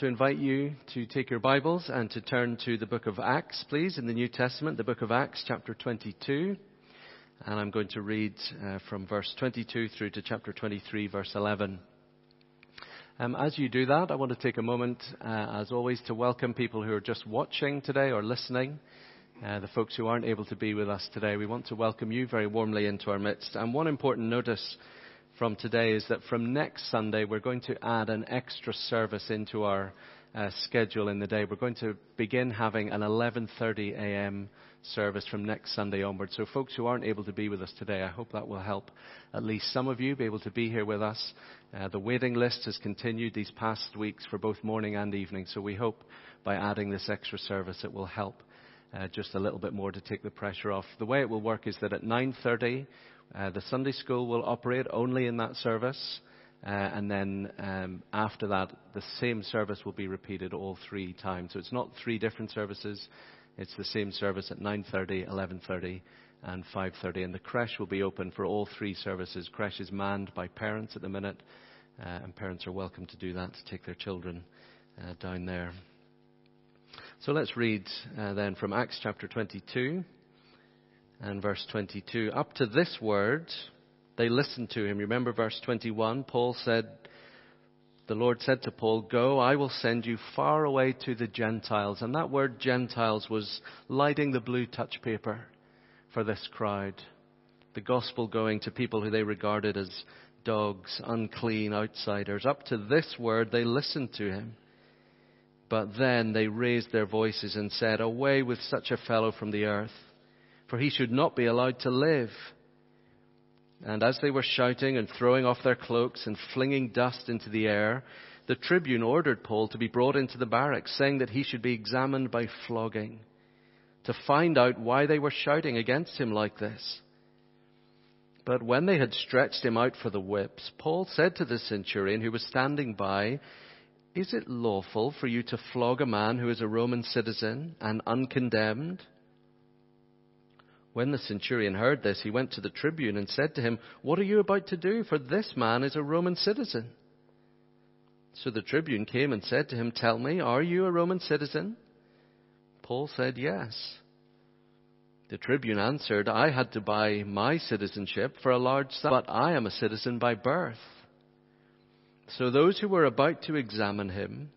to invite you to take your Bibles and to turn to the book of Acts, please, in the New Testament, the book of Acts, chapter 22. And I'm going to read uh, from verse 22 through to chapter 23, verse 11. Um, as you do that, I want to take a moment, uh, as always, to welcome people who are just watching today or listening. Uh, the folks who aren't able to be with us today, we want to welcome you very warmly into our midst. And one important notice from today is that from next Sunday, we're going to add an extra service into our uh, schedule in the day. We're going to begin having an 11:30 a.m. service from next Sunday onwards. So, folks who aren't able to be with us today, I hope that will help at least some of you be able to be here with us. Uh, the waiting list has continued these past weeks for both morning and evening. So, we hope by adding this extra service, it will help. Uh, just a little bit more to take the pressure off. The way it will work is that at 9:30 uh, the Sunday school will operate only in that service, uh, and then um, after that, the same service will be repeated all three times. So it's not three different services; it's the same service at 9:30, 11:30, and 5:30. And the creche will be open for all three services. Creche is manned by parents at the minute, uh, and parents are welcome to do that to take their children uh, down there. So let's read uh, then from Acts chapter 22 and verse 22. Up to this word, they listened to him. Remember verse 21? Paul said, the Lord said to Paul, Go, I will send you far away to the Gentiles. And that word Gentiles was lighting the blue touch paper for this crowd. The gospel going to people who they regarded as dogs, unclean outsiders. Up to this word, they listened to him. But then they raised their voices and said, Away with such a fellow from the earth for he should not be allowed to live. And as they were shouting and throwing off their cloaks and flinging dust into the air, the tribune ordered Paul to be brought into the barracks, saying that he should be examined by flogging, to find out why they were shouting against him like this. But when they had stretched him out for the whips, Paul said to the centurion who was standing by, Is it lawful for you to flog a man who is a Roman citizen and uncondemned? When the centurion heard this, he went to the tribune and said to him, What are you about to do? For this man is a Roman citizen. So the tribune came and said to him, Tell me, are you a Roman citizen? Paul said, Yes. The tribune answered, I had to buy my citizenship for a large sum, but I am a citizen by birth. So those who were about to examine him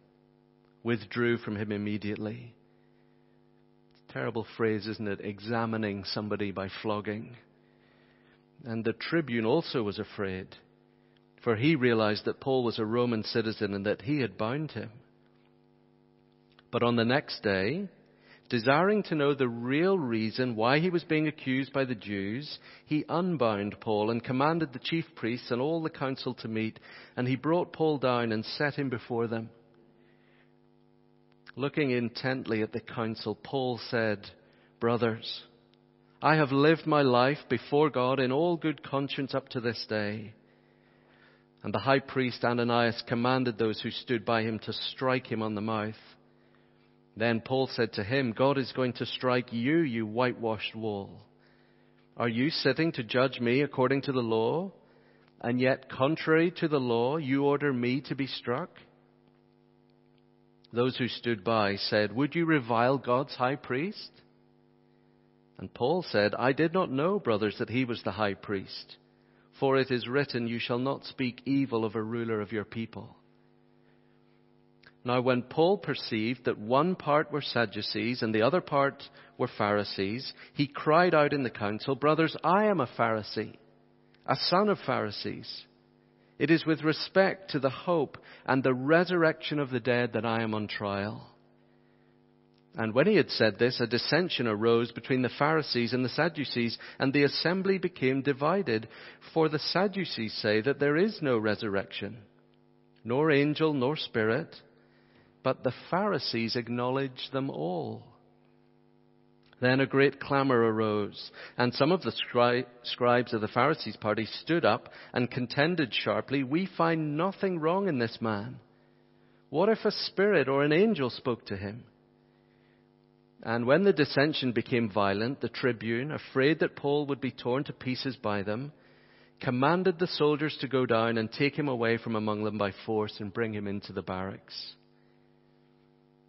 withdrew from him immediately. Terrible phrase, isn't it? Examining somebody by flogging. And the tribune also was afraid, for he realized that Paul was a Roman citizen and that he had bound him. But on the next day, desiring to know the real reason why he was being accused by the Jews, he unbound Paul and commanded the chief priests and all the council to meet, and he brought Paul down and set him before them. Looking intently at the council, Paul said, Brothers, I have lived my life before God in all good conscience up to this day. And the high priest Ananias commanded those who stood by him to strike him on the mouth. Then Paul said to him, God is going to strike you, you whitewashed wall. Are you sitting to judge me according to the law? And yet, contrary to the law, you order me to be struck? Those who stood by said, Would you revile God's high priest? And Paul said, I did not know, brothers, that he was the high priest. For it is written, You shall not speak evil of a ruler of your people. Now, when Paul perceived that one part were Sadducees and the other part were Pharisees, he cried out in the council, Brothers, I am a Pharisee, a son of Pharisees. It is with respect to the hope and the resurrection of the dead that I am on trial. And when he had said this, a dissension arose between the Pharisees and the Sadducees, and the assembly became divided. For the Sadducees say that there is no resurrection, nor angel, nor spirit, but the Pharisees acknowledge them all. Then a great clamor arose, and some of the scri- scribes of the Pharisees' party stood up and contended sharply, We find nothing wrong in this man. What if a spirit or an angel spoke to him? And when the dissension became violent, the tribune, afraid that Paul would be torn to pieces by them, commanded the soldiers to go down and take him away from among them by force and bring him into the barracks.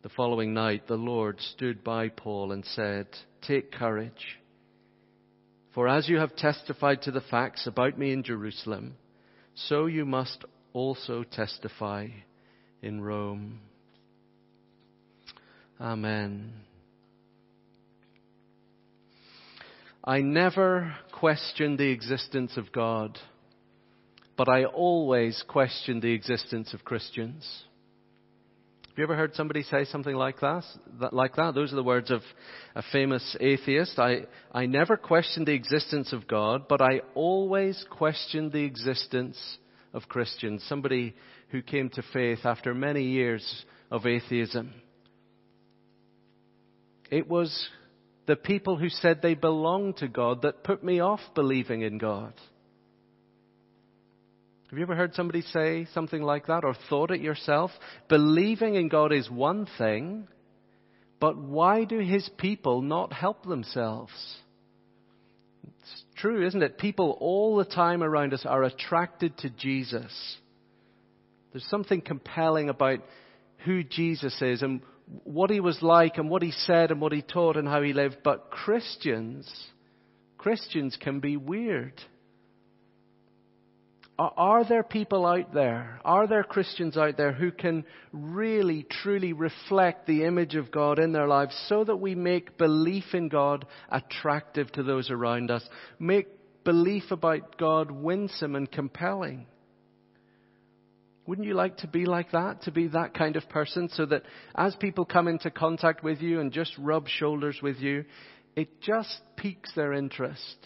The following night, the Lord stood by Paul and said, Take courage, for as you have testified to the facts about me in Jerusalem, so you must also testify in Rome. Amen. I never question the existence of God, but I always question the existence of Christians. Have you ever heard somebody say something like that? Like that? Those are the words of a famous atheist. I, I never questioned the existence of God, but I always questioned the existence of Christians. Somebody who came to faith after many years of atheism. It was the people who said they belonged to God that put me off believing in God. Have you ever heard somebody say something like that or thought it yourself? Believing in God is one thing, but why do His people not help themselves? It's true, isn't it? People all the time around us are attracted to Jesus. There's something compelling about who Jesus is and what he was like and what he said and what he taught and how he lived. But Christians, Christians can be weird. Are there people out there, are there Christians out there who can really, truly reflect the image of God in their lives so that we make belief in God attractive to those around us? Make belief about God winsome and compelling? Wouldn't you like to be like that? To be that kind of person so that as people come into contact with you and just rub shoulders with you, it just piques their interest.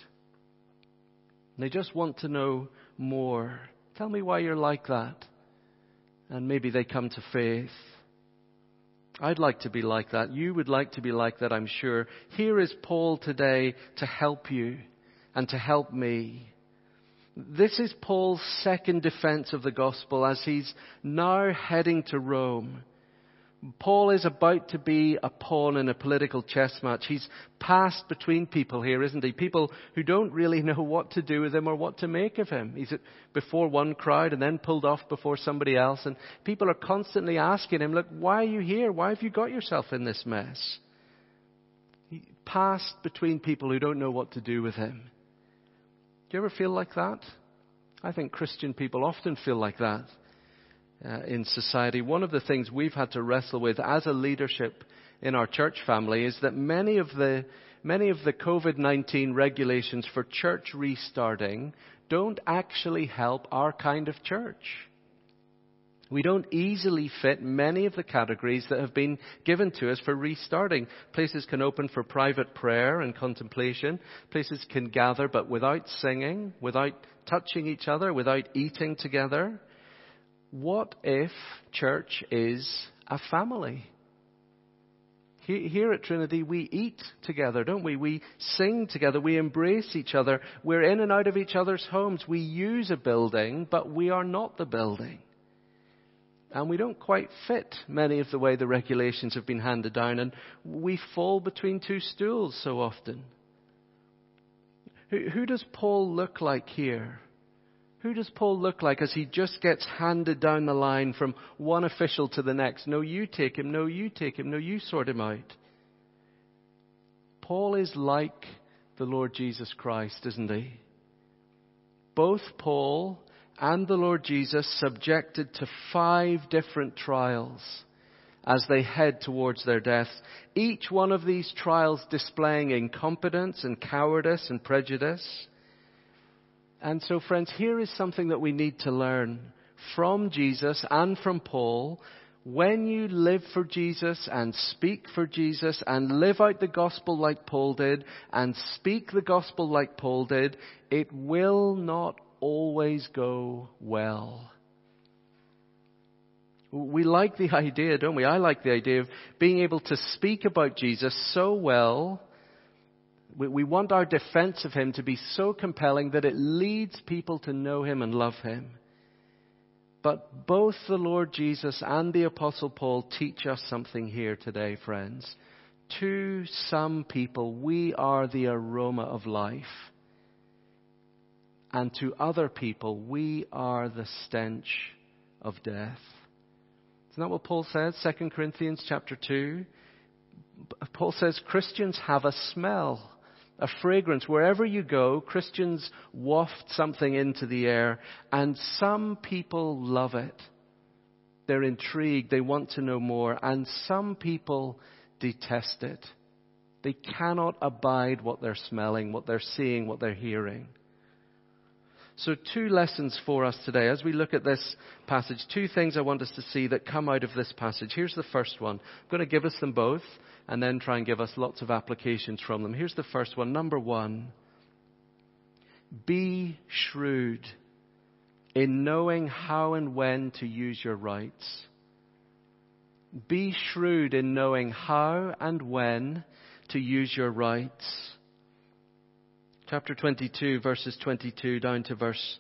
They just want to know more. Tell me why you're like that. And maybe they come to faith. I'd like to be like that. You would like to be like that, I'm sure. Here is Paul today to help you and to help me. This is Paul's second defense of the gospel as he's now heading to Rome. Paul is about to be a pawn in a political chess match. He's passed between people here, isn't he? People who don't really know what to do with him or what to make of him. He's before one crowd and then pulled off before somebody else. And people are constantly asking him, look, why are you here? Why have you got yourself in this mess? He passed between people who don't know what to do with him. Do you ever feel like that? I think Christian people often feel like that uh, in society. One of the things we've had to wrestle with as a leadership in our church family is that many of the many of the COVID-19 regulations for church restarting don't actually help our kind of church. We don't easily fit many of the categories that have been given to us for restarting. Places can open for private prayer and contemplation. Places can gather but without singing, without touching each other, without eating together. What if church is a family? Here at Trinity, we eat together, don't we? We sing together. We embrace each other. We're in and out of each other's homes. We use a building, but we are not the building. And we don't quite fit many of the way the regulations have been handed down, and we fall between two stools so often. Who, who does Paul look like here? Who does Paul look like as he just gets handed down the line from one official to the next? No, you take him. No, you take him. No, you sort him out. Paul is like the Lord Jesus Christ, isn't he? Both Paul and the Lord Jesus subjected to five different trials as they head towards their deaths. Each one of these trials displaying incompetence and cowardice and prejudice. And so, friends, here is something that we need to learn from Jesus and from Paul. When you live for Jesus and speak for Jesus and live out the gospel like Paul did and speak the gospel like Paul did, it will not always go well. We like the idea, don't we? I like the idea of being able to speak about Jesus so well. We, we want our defense of him to be so compelling that it leads people to know him and love him. But both the Lord Jesus and the Apostle Paul teach us something here today, friends. To some people, we are the aroma of life. And to other people, we are the stench of death. Isn't that what Paul says? 2 Corinthians chapter 2. Paul says Christians have a smell a fragrance. Wherever you go, Christians waft something into the air, and some people love it. They're intrigued, they want to know more, and some people detest it. They cannot abide what they're smelling, what they're seeing, what they're hearing. So, two lessons for us today as we look at this passage. Two things I want us to see that come out of this passage. Here's the first one. I'm going to give us them both and then try and give us lots of applications from them. Here's the first one. Number one be shrewd in knowing how and when to use your rights. Be shrewd in knowing how and when to use your rights. Chapter 22, verses 22 down to verse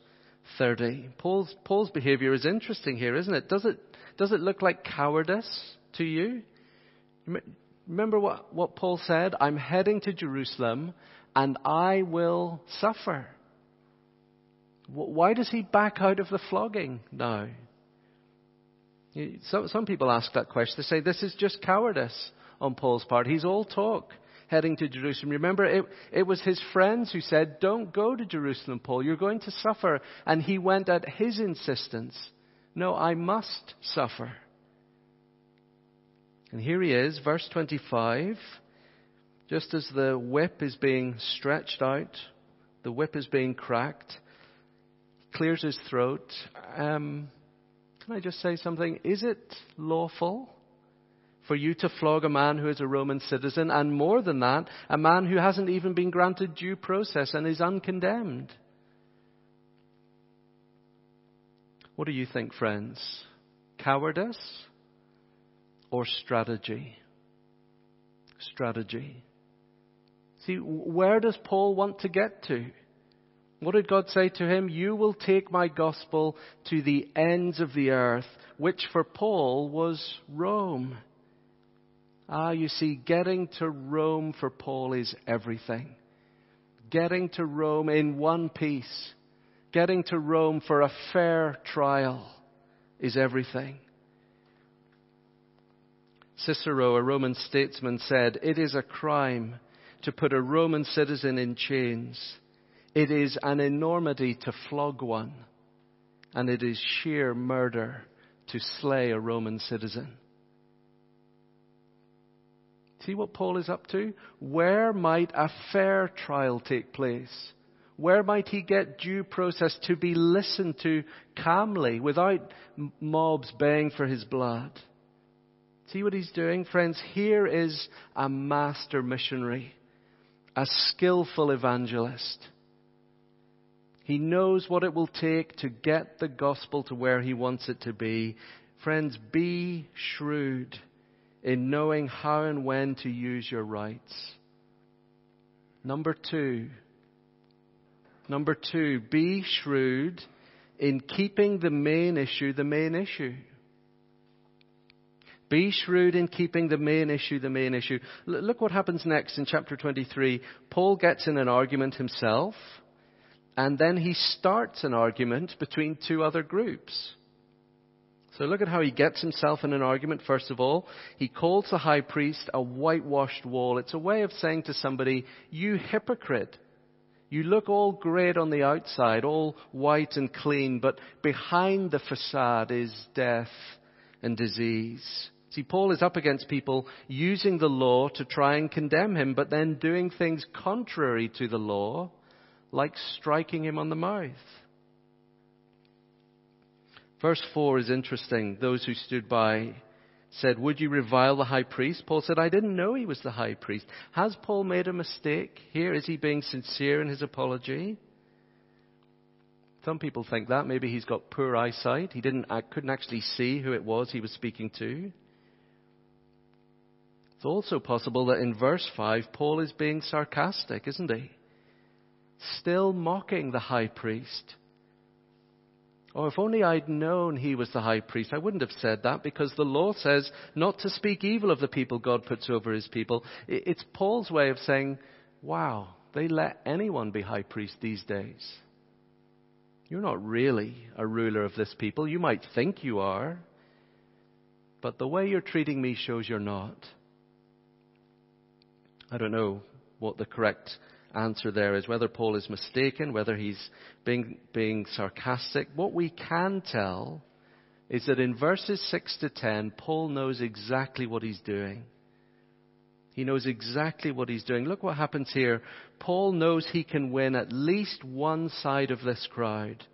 30. Paul's, Paul's behavior is interesting here, isn't it? Does it, does it look like cowardice to you? Remember what, what Paul said? I'm heading to Jerusalem and I will suffer. Why does he back out of the flogging now? Some, some people ask that question. They say this is just cowardice on Paul's part. He's all talk heading to Jerusalem. Remember, it, it was his friends who said, Don't go to Jerusalem, Paul. You're going to suffer. And he went at his insistence. No, I must suffer. And here he is, verse 25. Just as the whip is being stretched out, the whip is being cracked, clears his throat. Um, can I just say something? Is it lawful for you to flog a man who is a Roman citizen, and more than that, a man who hasn't even been granted due process and is uncondemned? What do you think, friends? Cowardice? or strategy. Strategy. See, where does Paul want to get to? What did God say to him? You will take my gospel to the ends of the earth, which for Paul was Rome. Ah, you see, getting to Rome for Paul is everything. Getting to Rome in one piece, getting to Rome for a fair trial is everything. Cicero, a Roman statesman, said, It is a crime to put a Roman citizen in chains. It is an enormity to flog one, and it is sheer murder to slay a Roman citizen. See what Paul is up to? Where might a fair trial take place? Where might he get due process to be listened to calmly without mobs baying for his blood? See what he's doing? Friends, here is a master missionary, a skillful evangelist. He knows what it will take to get the gospel to where he wants it to be. Friends, be shrewd in knowing how and when to use your rights. Number two, number two, be shrewd in keeping the main issue the main issue. Be shrewd in keeping the main issue the main issue. L- look what happens next in chapter 23. Paul gets in an argument himself, and then he starts an argument between two other groups. So look at how he gets himself in an argument. First of all, he calls the high priest a whitewashed wall. It's a way of saying to somebody, you hypocrite. You look all great on the outside, all white and clean, but behind the facade is death and disease. See, Paul is up against people using the law to try and condemn him, but then doing things contrary to the law, like striking him on the mouth. Verse 4 is interesting. Those who stood by said, Would you revile the high priest? Paul said, I didn't know he was the high priest. Has Paul made a mistake here? Is he being sincere in his apology? Some people think that. Maybe he's got poor eyesight. He didn't, couldn't actually see who it was he was speaking to. It's also possible that in verse 5, Paul is being sarcastic, isn't he? Still mocking the high priest. Oh, if only I'd known he was the high priest. I wouldn't have said that because the law says not to speak evil of the people God puts over his people. It's Paul's way of saying, wow, they let anyone be high priest these days. You're not really a ruler of this people. You might think you are, but the way you're treating me shows you're not. I don't know what the correct answer there is, whether Paul is mistaken, whether he's being, being sarcastic. What we can tell is that in verses 6 to 10, Paul knows exactly what he's doing. He knows exactly what he's doing. Look what happens here. Paul knows he can win at least one side of this crowd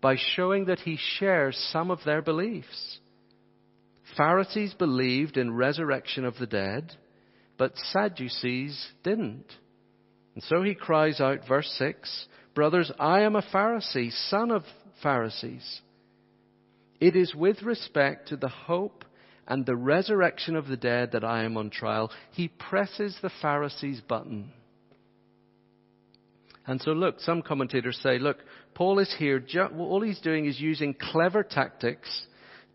by showing that he shares some of their beliefs. Pharisees believed in resurrection of the dead but Sadducees didn't. And so he cries out, verse 6, Brothers, I am a Pharisee, son of Pharisees. It is with respect to the hope and the resurrection of the dead that I am on trial. He presses the Pharisees' button. And so, look, some commentators say, look, Paul is here, all he's doing is using clever tactics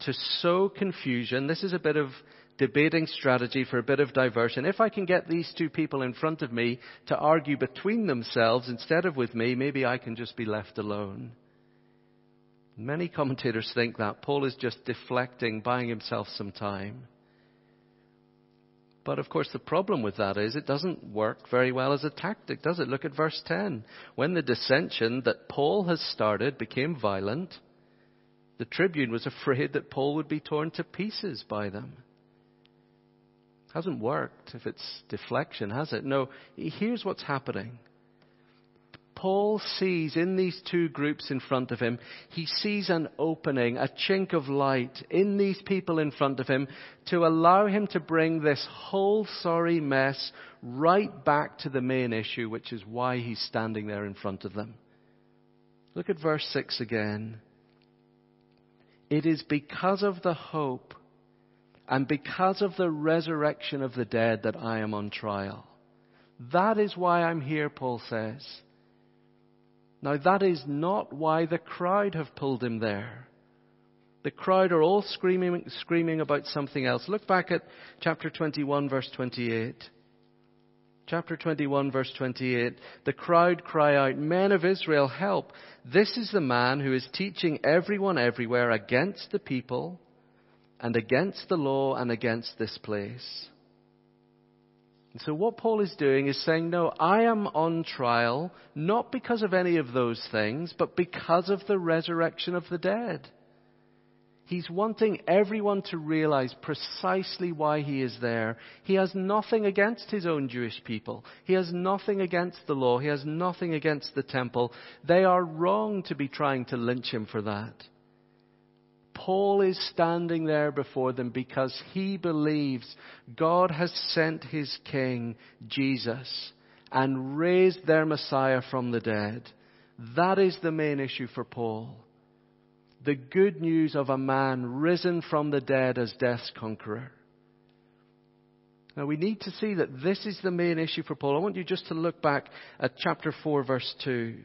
to sow confusion. This is a bit of debating strategy for a bit of diversion. If I can get these two people in front of me to argue between themselves instead of with me, maybe I can just be left alone. Many commentators think that Paul is just deflecting, buying himself some time. But of course, the problem with that is it doesn't work very well as a tactic, does it? Look at verse 10. When the dissension that Paul has started became violent, the tribune was afraid that Paul would be torn to pieces by them. Hasn't worked if it's deflection, has it? No, here's what's happening. Paul sees in these two groups in front of him, he sees an opening, a chink of light in these people in front of him to allow him to bring this whole sorry mess right back to the main issue, which is why he's standing there in front of them. Look at verse 6 again. It is because of the hope and because of the resurrection of the dead that I am on trial. That is why I'm here, Paul says. Now, that is not why the crowd have pulled him there. The crowd are all screaming, screaming about something else. Look back at chapter 21, verse 28. Chapter 21, verse 28. The crowd cry out, Men of Israel, help! This is the man who is teaching everyone everywhere against the people and against the law and against this place. And so what Paul is doing is saying, no, I am on trial not because of any of those things, but because of the resurrection of the dead. He's wanting everyone to realize precisely why he is there. He has nothing against his own Jewish people. He has nothing against the law. He has nothing against the temple. They are wrong to be trying to lynch him for that. Paul is standing there before them because he believes God has sent his King, Jesus, and raised their Messiah from the dead. That is the main issue for Paul. The good news of a man risen from the dead as death's conqueror. Now we need to see that this is the main issue for Paul. I want you just to look back at chapter 4 verse 2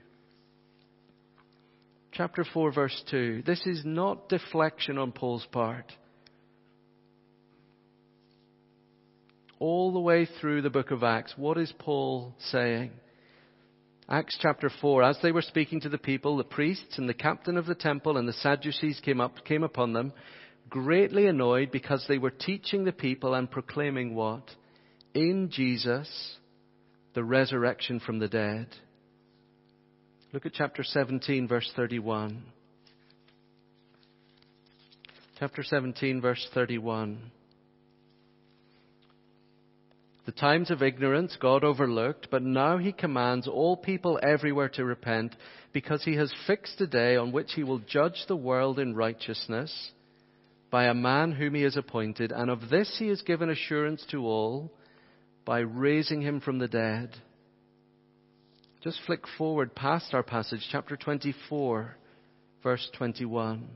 chapter 4, verse 2. This is not deflection on Paul's part. All the way through the book of Acts, what is Paul saying? Acts chapter 4, as they were speaking to the people, the priests and the captain of the temple and the Sadducees came up, came upon them, greatly annoyed because they were teaching the people and proclaiming what? In Jesus, the resurrection from the dead. Look at chapter 17, verse 31. Chapter 17, verse 31. The times of ignorance God overlooked, but now he commands all people everywhere to repent because he has fixed a day on which he will judge the world in righteousness by a man whom he has appointed, and of this he has given assurance to all by raising him from the dead. Just flick forward past our passage, chapter 24, verse 21.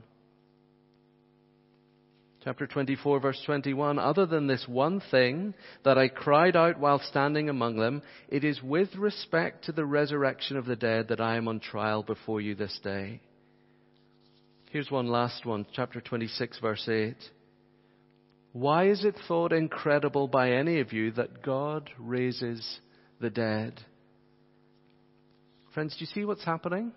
Chapter 24, verse 21. Other than this one thing that I cried out while standing among them, it is with respect to the resurrection of the dead that I am on trial before you this day. Here's one last one. Chapter 26, verse 8. Why is it thought incredible by any of you that God raises the dead? Friends, do you see what's happening?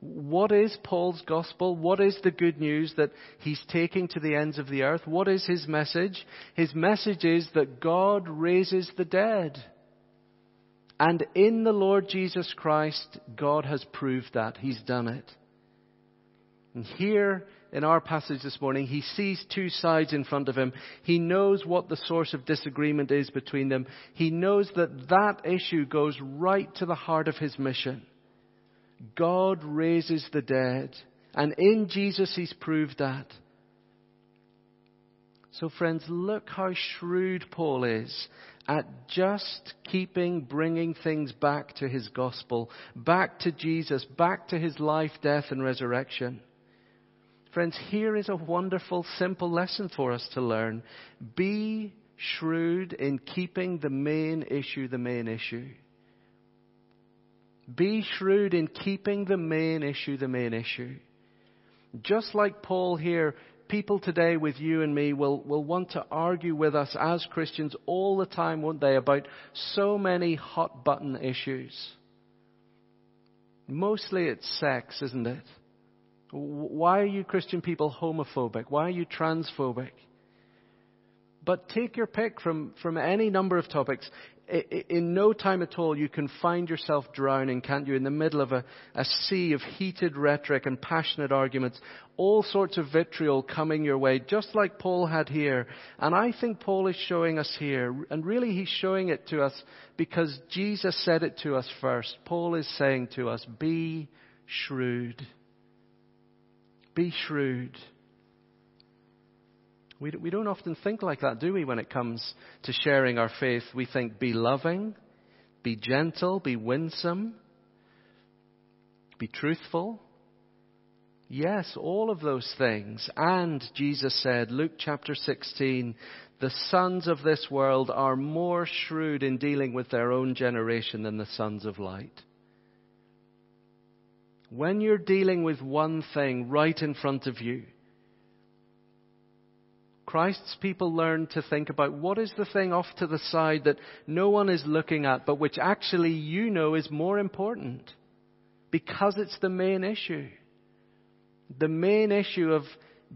What is Paul's gospel? What is the good news that he's taking to the ends of the earth? What is his message? His message is that God raises the dead. And in the Lord Jesus Christ, God has proved that. He's done it. And here in our passage this morning, he sees two sides in front of him. He knows what the source of disagreement is between them. He knows that that issue goes right to the heart of his mission. God raises the dead. And in Jesus, He's proved that. So, friends, look how shrewd Paul is at just keeping bringing things back to his gospel, back to Jesus, back to his life, death, and resurrection. Friends, here is a wonderful, simple lesson for us to learn. Be shrewd in keeping the main issue the main issue. Be shrewd in keeping the main issue the main issue. Just like Paul here, people today with you and me will, will want to argue with us as Christians all the time, won't they, about so many hot button issues. Mostly it's sex, isn't it? Why are you Christian people homophobic? Why are you transphobic? But take your pick from, from any number of topics in no time at all, you can find yourself drowning, can't you, in the middle of a, a, sea of heated rhetoric and passionate arguments, all sorts of vitriol coming your way, just like Paul had here. And I think Paul is showing us here, and really he's showing it to us because Jesus said it to us first. Paul is saying to us, be shrewd. Be shrewd. We, we don't often think like that, do we, when it comes to sharing our faith? We think be loving, be gentle, be winsome, be truthful. Yes, all of those things. And Jesus said, Luke chapter 16, the sons of this world are more shrewd in dealing with their own generation than the sons of light. When you're dealing with one thing right in front of you, Christ's people learn to think about what is the thing off to the side that no one is looking at, but which actually you know is more important because it's the main issue. The main issue of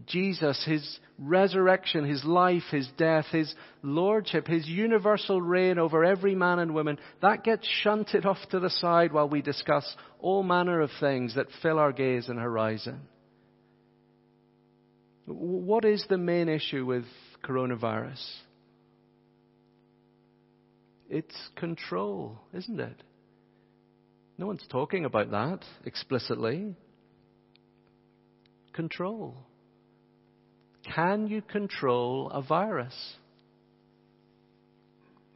Jesus, His resurrection, His life, His death, His lordship, His universal reign over every man and woman, that gets shunted off to the side while we discuss all manner of things that fill our gaze and horizon. What is the main issue with coronavirus? It's control, isn't it? No one's talking about that explicitly. Control. Can you control a virus?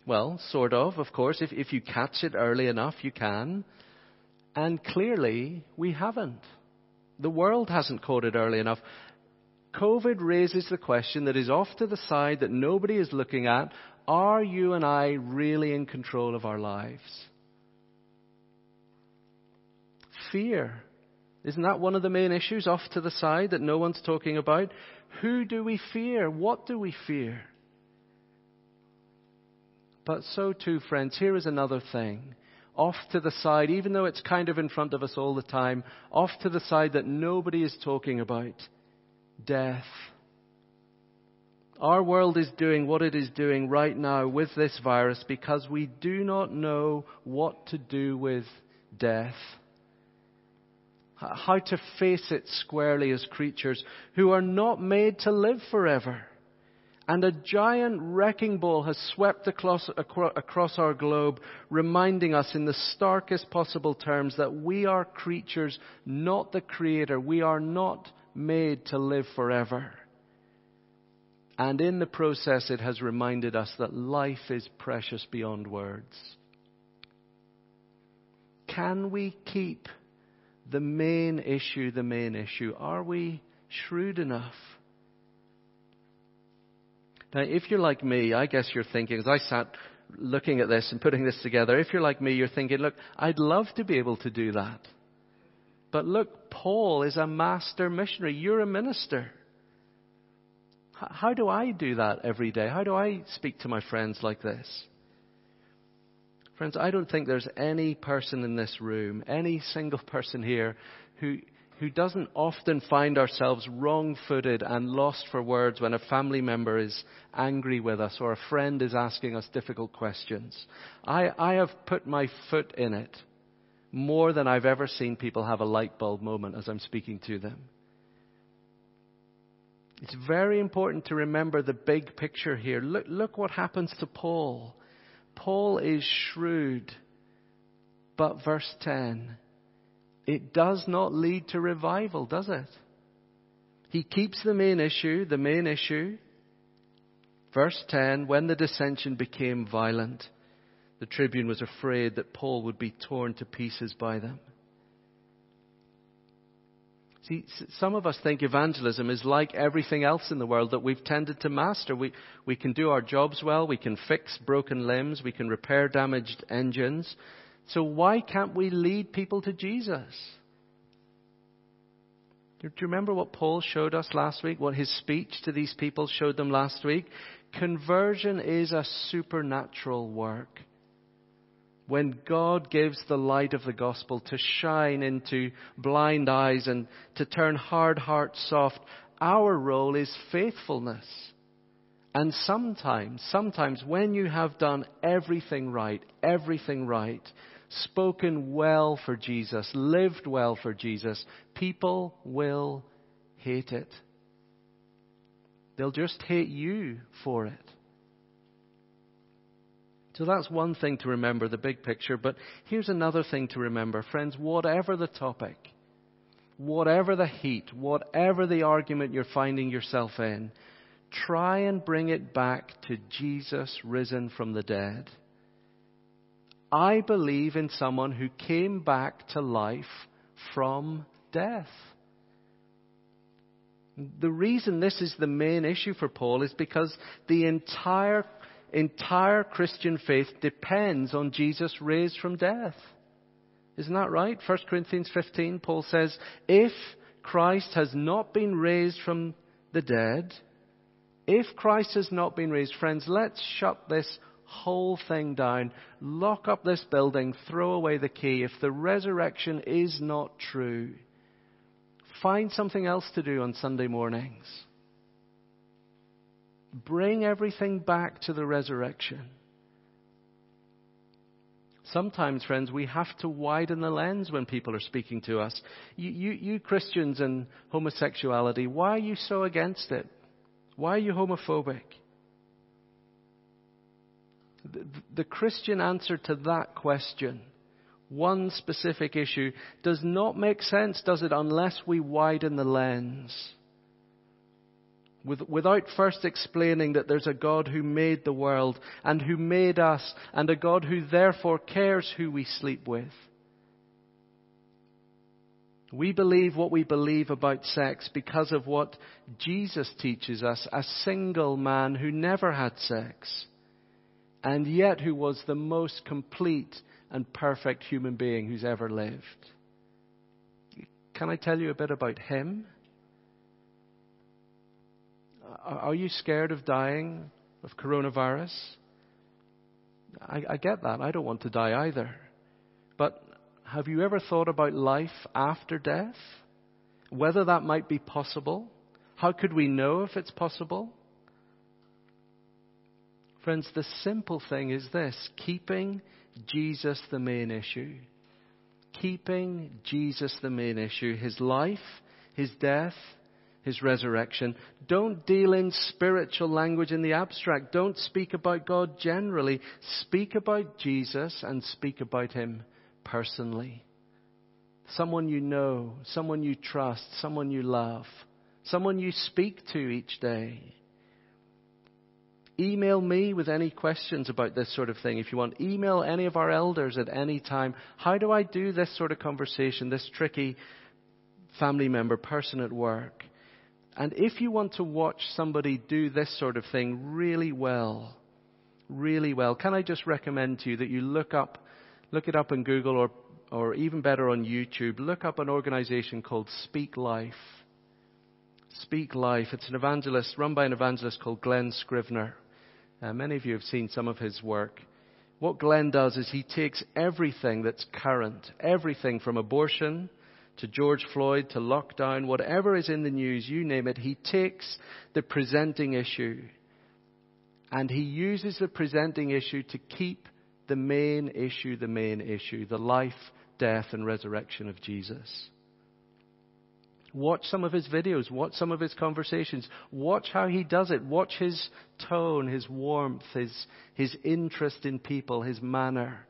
Well, sort of, of course. If, if you catch it early enough, you can. And clearly, we haven't. The world hasn't caught it early enough. COVID raises the question that is off to the side that nobody is looking at. Are you and I really in control of our lives? Fear. Isn't that one of the main issues off to the side that no one's talking about? Who do we fear? What do we fear? But so too, friends, here is another thing. Off to the side, even though it's kind of in front of us all the time, off to the side that nobody is talking about death. Our world is doing what it is doing right now with this virus because we do not know what to do with death. How to face it squarely as creatures who are not made to live forever. And a giant wrecking ball has swept across, across, our globe, reminding us in the starkest possible terms that we are creatures, not the Creator. We are not made to live forever. And in the process, it has reminded us that life is precious beyond words. Can we keep the main issue, the main issue. Are we shrewd enough? Now, if you're like me, I guess you're thinking, as I sat looking at this and putting this together, if you're like me, you're thinking, look, I'd love to be able to do that. But look, Paul is a master missionary. You're a minister. How do I do that every day? How do I speak to my friends like this? Friends, I don't think there's any person in this room, any single person here, who, who doesn't often find ourselves wrong footed and lost for words when a family member is angry with us or a friend is asking us difficult questions. I, I have put my foot in it more than I've ever seen people have a light bulb moment as I'm speaking to them. It's very important to remember the big picture here. Look, look what happens to Paul. Paul is shrewd, but verse 10, it does not lead to revival, does it? He keeps the main issue, the main issue. Verse 10, when the dissension became violent, the tribune was afraid that Paul would be torn to pieces by them. See, some of us think evangelism is like everything else in the world that we've tended to master. We, we can do our jobs well, we can fix broken limbs, we can repair damaged engines. So why can't we lead people to Jesus? Do you remember what Paul showed us last week? What his speech to these people showed them last week? Conversion is a supernatural work when God gives the light of the gospel to shine into blind eyes and to turn hard hearts soft, our role is faithfulness. And sometimes, sometimes when you have done everything right, everything right, spoken well for Jesus, lived well for Jesus, people will hate it. They'll just hate you for it. So that's one thing to remember, the big picture. But here's another thing to remember. Friends, whatever the topic, whatever the heat, whatever the argument you're finding yourself in, try and bring it back to Jesus risen from the dead. I believe in someone who came back to life from death. The reason this is the main issue for Paul is because the entire entire Christian faith depends on Jesus raised from death. Isn't that right? 1 Corinthians 15, Paul says, if Christ has not been raised from the dead, if Christ has not been raised, friends, let's shut this whole thing down, lock up this building, throw away the key. If the resurrection is not true, find something else to do on Sunday mornings. Bring everything back to the resurrection. Sometimes, friends, we have to widen the lens when people are speaking to us. You, you, you, Christians and homosexuality, why are you so against it? Why are you homophobic? The, the Christian answer to that question, one specific issue, does not make sense, does it, unless we widen the lens without first explaining that there's a God who made the world and who made us and a God who therefore cares who we sleep with. We believe what we believe about sex because of what Jesus teaches us, a single man who never had sex and yet who was the most complete and perfect human being who's ever lived. Can I tell you a bit about him? Are you scared of dying of coronavirus? I, I get that. I don't want to die either. But have you ever thought about life after death? Whether that might be possible? How could we know if it's possible? Friends, the simple thing is this keeping Jesus the main issue. Keeping Jesus the main issue. His life, His death, his resurrection. Don't deal in spiritual language in the abstract. Don't speak about God generally. Speak about Jesus and speak about him personally. Someone you know, someone you trust, someone you love, someone you speak to each day. email me with any questions about this sort of thing. If you want, email any of our elders at any time. How do I do this sort of conversation, this tricky family member, person at work? And if you want to watch somebody do this sort of thing really well, really well, can I just recommend to you that you look up, look it up in Google or, or even better on YouTube, look up an organization called Speak Life. Speak Life. It's an evangelist, run by an evangelist called Glen Scrivener. Uh, many of you have seen some of his work. What Glen does is he takes everything that's current, everything from abortion to George Floyd to lockdown, whatever is in the news, you name it, he takes the presenting issue and he uses the presenting issue to keep the main issue the main issue, the life, death, and resurrection of Jesus. Watch some of his videos. Watch some of his conversations. Watch how he does it. Watch his tone, his warmth, his, his interest in people, his manner,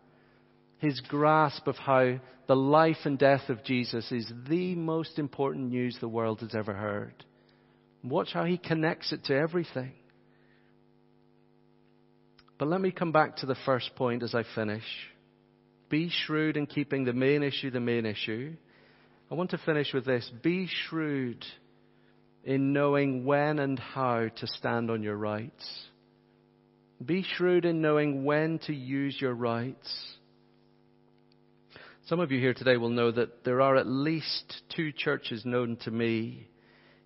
his grasp of how the life and death of Jesus is the most important news the world has ever heard. Watch how he connects it to everything. But let me come back to the first point as I finish. Be shrewd in keeping the main issue the main issue I want to finish with this. Be shrewd in knowing when and how to stand on your rights. Be shrewd in knowing when to use your rights. Some of you here today will know that there are at least two churches known to me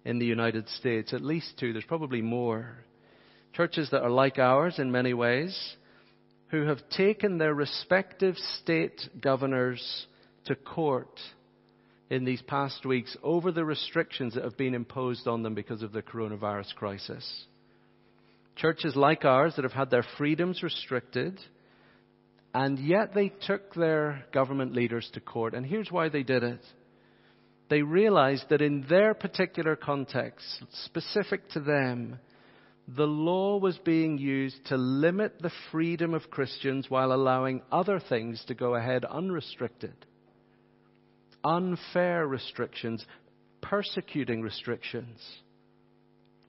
in the United States. At least two. There's probably more. Churches that are like ours in many ways, who have taken their respective state governors to court in these past weeks over the restrictions that have been imposed on them because of the coronavirus crisis. Churches like ours that have had their freedoms restricted, and yet they took their government leaders to court. And here's why they did it. They realized that in their particular context, specific to them, the law was being used to limit the freedom of Christians while allowing other things to go ahead unrestricted unfair restrictions, persecuting restrictions.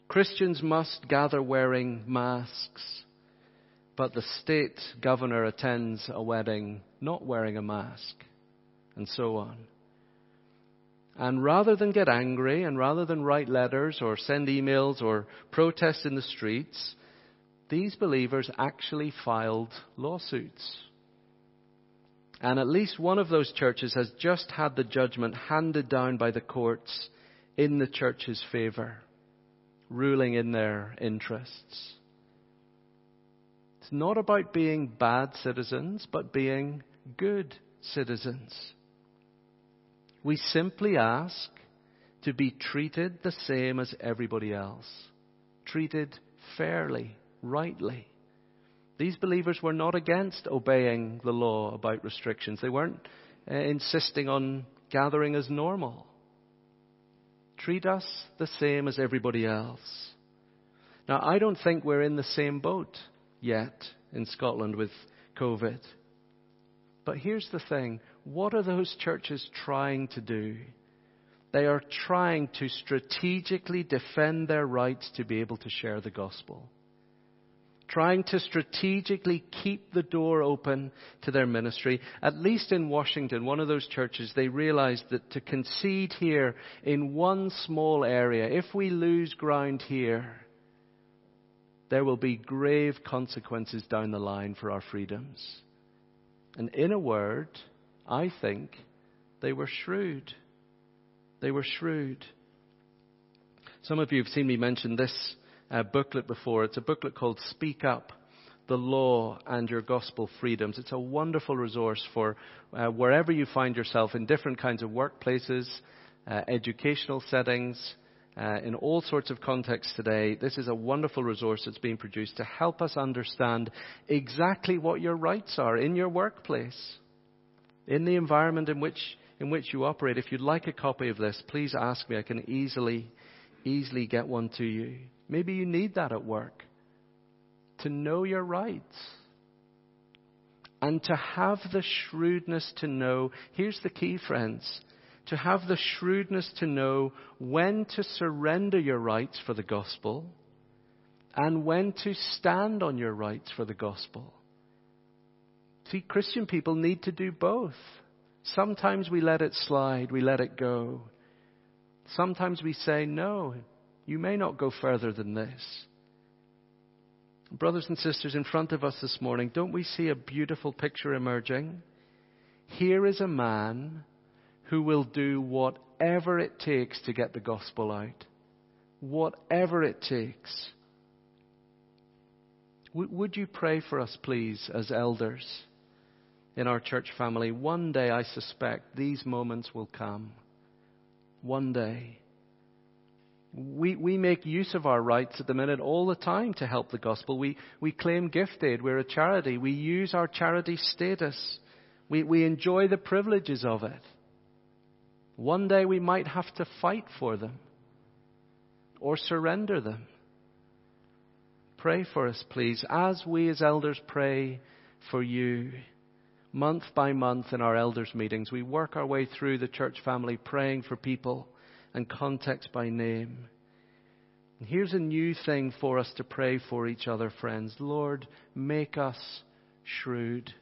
Christians must gather wearing masks, but the state governor attends a wedding not wearing a mask, and so on. And rather than get angry, and rather than write letters or send emails or protest in the streets, these believers actually filed lawsuits. And at least one of those churches has just had the judgment handed down by the courts in the church's favor, ruling in their interests. It's not about being bad citizens, but being good citizens. We simply ask to be treated the same as everybody else, treated fairly, rightly. These believers were not against obeying the law about restrictions. They weren't uh, insisting on gathering as normal. Treat us the same as everybody else. Now, I don't think we're in the same boat yet in Scotland with COVID. But here's the thing what are those churches trying to do? They are trying to strategically defend their rights to be able to share the gospel trying to strategically keep the door open to their ministry. At least in Washington, one of those churches, they realized that to concede here in one small area, if we lose ground here, there will be grave consequences down the line for our freedoms. And in a word, I think they were shrewd. They were shrewd. Some of you have seen me mention this uh, booklet before. It's a booklet called Speak Up the law and your gospel freedoms. It's a wonderful resource for uh, wherever you find yourself in different kinds of workplaces, uh, educational settings, uh, in all sorts of contexts today. This is a wonderful resource that's being produced to help us understand exactly what your rights are in your workplace, in the environment in which, in which you operate. If you'd like a copy of this, please ask me. I can easily, easily get one to you. Maybe you need that at work to know your rights and to have the shrewdness to know. Here's the key, friends to have the shrewdness to know when to surrender your rights for the gospel and when to stand on your rights for the gospel. See, Christian people need to do both. Sometimes we let it slide, we let it go. Sometimes we say, no, you may not go further than this. Brothers and sisters, in front of us this morning, don't we see a beautiful picture emerging? Here is a man who will do whatever it takes to get the gospel out. Whatever it takes. Would you pray for us, please, as elders in our church family? One day, I suspect, these moments will come. One day. We, we make use of our rights at the minute all the time to help the gospel. We, we claim gift aid. We're a charity. We use our charity status. We, we enjoy the privileges of it. One day we might have to fight for them or surrender them. Pray for us, please, as we as elders pray for you. Month by month in our elders' meetings, we work our way through the church family praying for people and context by name. And here's a new thing for us to pray for each other, friends. Lord, make us shrewd.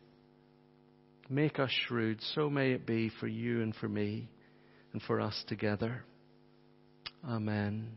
Make us shrewd. So may it be for you and for me and for us together. Amen.